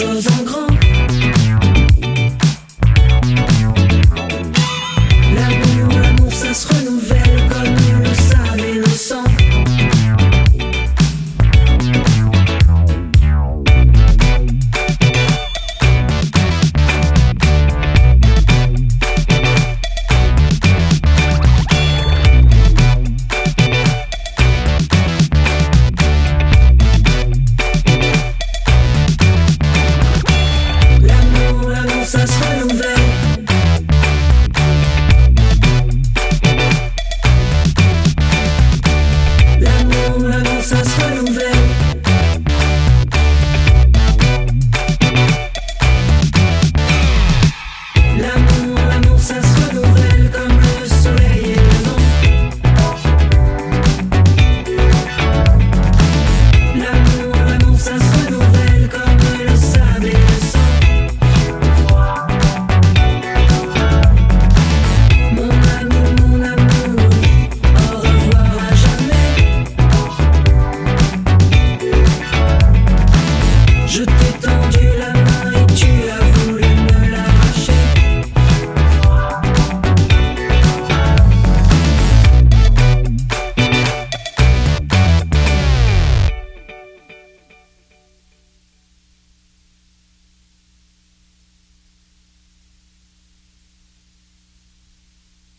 choses en grand.